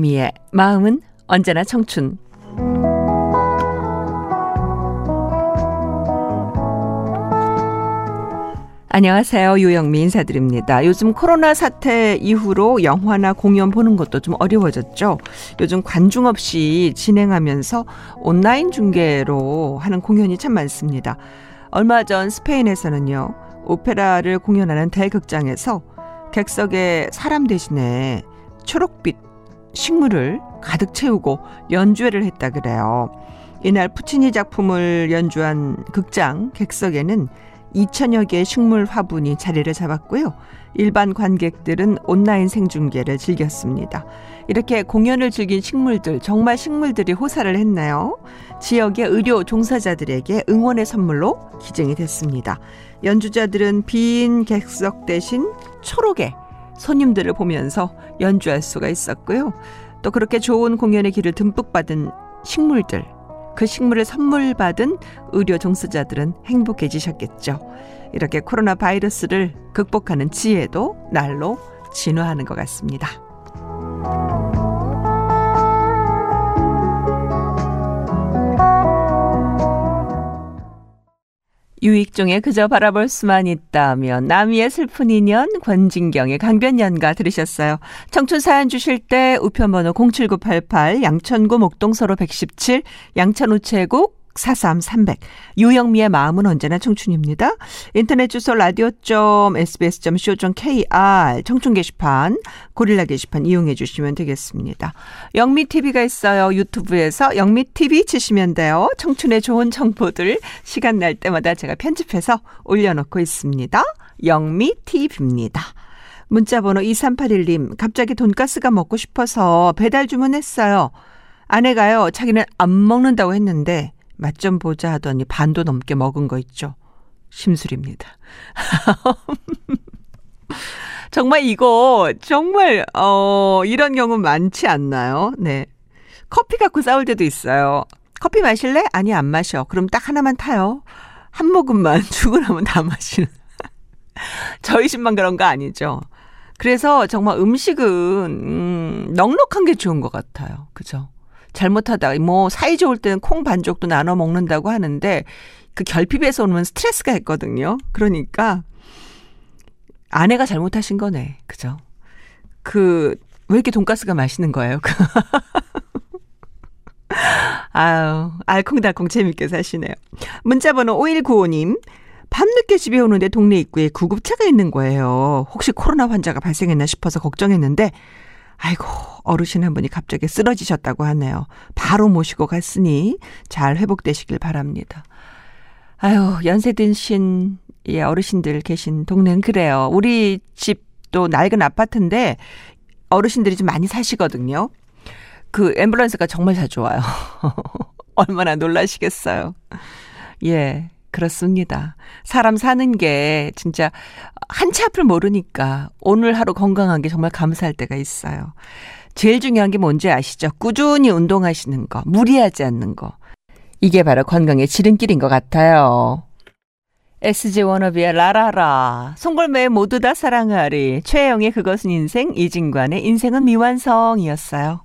유영미의 마음은 언제나 청춘. 안녕하세요. 유영미 인사드립니다. 요즘 코로나 사태 이후로 영화나 공연 보는 것도 좀 어려워졌죠. 요즘 관중 없이 진행하면서 온라인 중계로 하는 공연이 참 많습니다. 얼마 전 스페인에서는요. 오페라를 공연하는 대극장에서 객석에 사람 대신에 초록빛 식물을 가득 채우고 연주회를 했다 그래요. 이날 푸치니 작품을 연주한 극장 객석에는 2천여 개의 식물 화분이 자리를 잡았고요. 일반 관객들은 온라인 생중계를 즐겼습니다. 이렇게 공연을 즐긴 식물들, 정말 식물들이 호사를 했나요? 지역의 의료 종사자들에게 응원의 선물로 기증이 됐습니다. 연주자들은 빈 객석 대신 초록의 손님들을 보면서 연주할 수가 있었고요. 또 그렇게 좋은 공연의 길을 듬뿍 받은 식물들, 그 식물을 선물 받은 의료 종사자들은 행복해지셨겠죠. 이렇게 코로나 바이러스를 극복하는 지혜도 날로 진화하는 것 같습니다. 유익종의 그저 바라볼 수만 있다면 남이의 슬픈 인연 권진경의 강변연가 들으셨어요. 청춘 사연 주실 때 우편번호 07988 양천구 목동서로 117 양천 우체국 43300 유영미의 마음은 언제나 청춘입니다. 인터넷 주소 라디오.sbs.co.kr 청춘 게시판 고릴라 게시판 이용해 주시면 되겠습니다. 영미 TV가 있어요. 유튜브에서 영미 TV 치시면 돼요. 청춘의 좋은 정보들 시간 날 때마다 제가 편집해서 올려놓고 있습니다. 영미 TV입니다. 문자 번호 2381님 갑자기 돈가스가 먹고 싶어서 배달 주문했어요. 아내가요 자기는 안 먹는다고 했는데 맛 좀 보자 하더니 반도 넘게 먹은 거 있죠. 심술입니다. 정말 이거 정말 어 이런 경우 많지 않나요? 네. 커피 갖고 싸울 때도 있어요. 커피 마실래? 아니 안 마셔. 그럼 딱 하나만 타요. 한 모금만 나면 다 마시는. 저희 집만 그런 거 아니죠. 그래서 정말 음식은 음, 넉넉한 게 좋은 것 같아요. 그죠? 잘못하다 뭐 사이 좋을 때는 콩 반쪽도 나눠 먹는다고 하는데 그 결핍에서 오는 스트레스가 있거든요. 그러니까 아내가 잘못하신 거네. 그죠? 그 왜 이렇게 돈가스가 맛있는 거예요? 아유, 알콩달콩 재밌게 사시네요. 문자번호 5195님. 밤늦게 집에 오는데 동네 입구에 구급차가 있는 거예요. 혹시 코로나 환자가 발생했나 싶어서 걱정했는데 아이고, 어르신 한 분이 갑자기 쓰러지셨다고 하네요. 바로 모시고 갔으니 잘 회복되시길 바랍니다. 아유, 연세 드신 예, 어르신들 계신 동네는 그래요. 우리 집도 낡은 아파트인데 어르신들이 좀 많이 사시거든요. 그 앰뷸런스가 정말 자주 와요. 얼마나 놀라시겠어요. 예. 그렇습니다. 사람 사는 게 진짜 한치 앞을 모르니까 오늘 하루 건강한 게 정말 감사할 때가 있어요. 제일 중요한 게 뭔지 아시죠? 꾸준히 운동하시는 거, 무리하지 않는 거. 이게 바로 건강의 지름길인 것 같아요. SG 워너비의 라라라, 송골매 모두 다 사랑하리, 최영의 그것은 인생, 이진관의 인생은 미완성이었어요.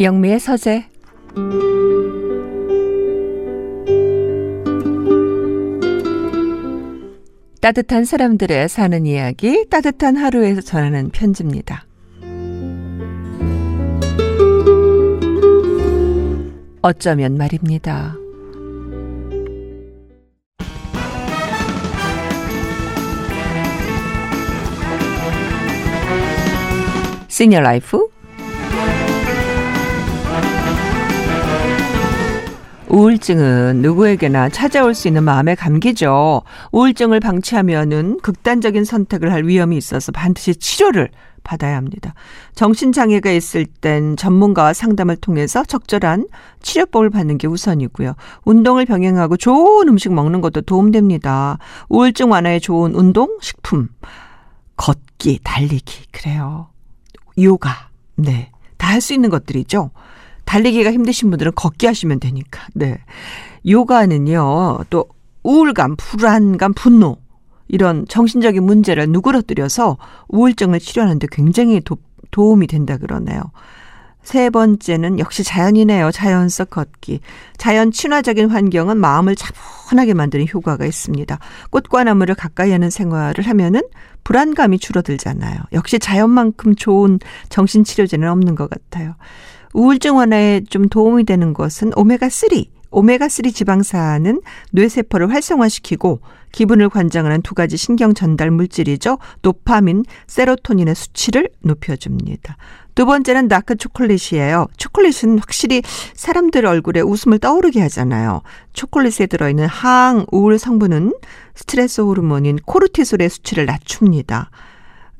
영미의 서재 따뜻한 사람들의 사는 이야기 따뜻한 하루에서 전하는 편지입니다. 어쩌면 말입니다. 시니어 라이프 우울증은 누구에게나 찾아올 수 있는 마음의 감기죠. 우울증을 방치하면은 극단적인 선택을 할 위험이 있어서 반드시 치료를 받아야 합니다. 정신장애가 있을 땐 전문가와 상담을 통해서 적절한 치료법을 받는 게 우선이고요. 운동을 병행하고 좋은 음식 먹는 것도 도움됩니다. 우울증 완화에 좋은 운동, 식품, 걷기, 달리기, 그래요. 요가, 네. 다 할 수 있는 것들이죠. 달리기가 힘드신 분들은 걷기 하시면 되니까. 네. 요가는요, 또 우울감, 불안감, 분노, 이런 정신적인 문제를 누그러뜨려서 우울증을 치료하는데 굉장히 도, 도움이 된다 그러네요. 세 번째는 역시 자연이네요. 자연 속 걷기. 자연 친화적인 환경은 마음을 차분하게 만드는 효과가 있습니다. 꽃과 나무를 가까이 하는 생활을 하면은 불안감이 줄어들잖아요. 역시 자연만큼 좋은 정신치료제는 없는 것 같아요. 우울증 완화에 좀 도움이 되는 것은 오메가3. 오메가3 지방산은 뇌세포를 활성화시키고 기분을 관장하는 두 가지 신경 전달 물질이죠. 도파민, 세로토닌의 수치를 높여줍니다. 두 번째는 다크 초콜릿이에요. 초콜릿은 확실히 사람들 얼굴에 웃음을 떠오르게 하잖아요. 초콜릿에 들어있는 항우울 성분은 스트레스 호르몬인 코르티솔의 수치를 낮춥니다.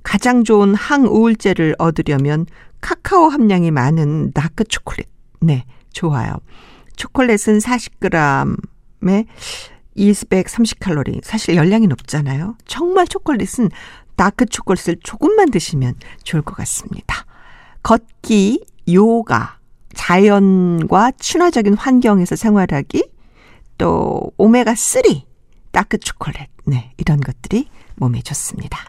가장 좋은 항우울제를 얻으려면 카카오 함량이 많은 다크 초콜릿. 네, 좋아요. 초콜릿은 40g에 230칼로리. 사실 열량이 높잖아요. 정말 초콜릿은 다크 초콜릿을 조금만 드시면 좋을 것 같습니다. 걷기, 요가, 자연과 친화적인 환경에서 생활하기, 또 오메가3, 다크 초콜릿. 네, 이런 것들이 몸에 좋습니다.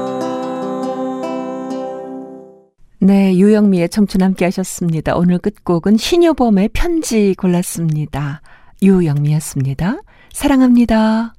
네, 유영미의 청춘 함께 하셨습니다. 오늘 끝곡은 신효범의 편지 골랐습니다. 유영미였습니다. 사랑합니다.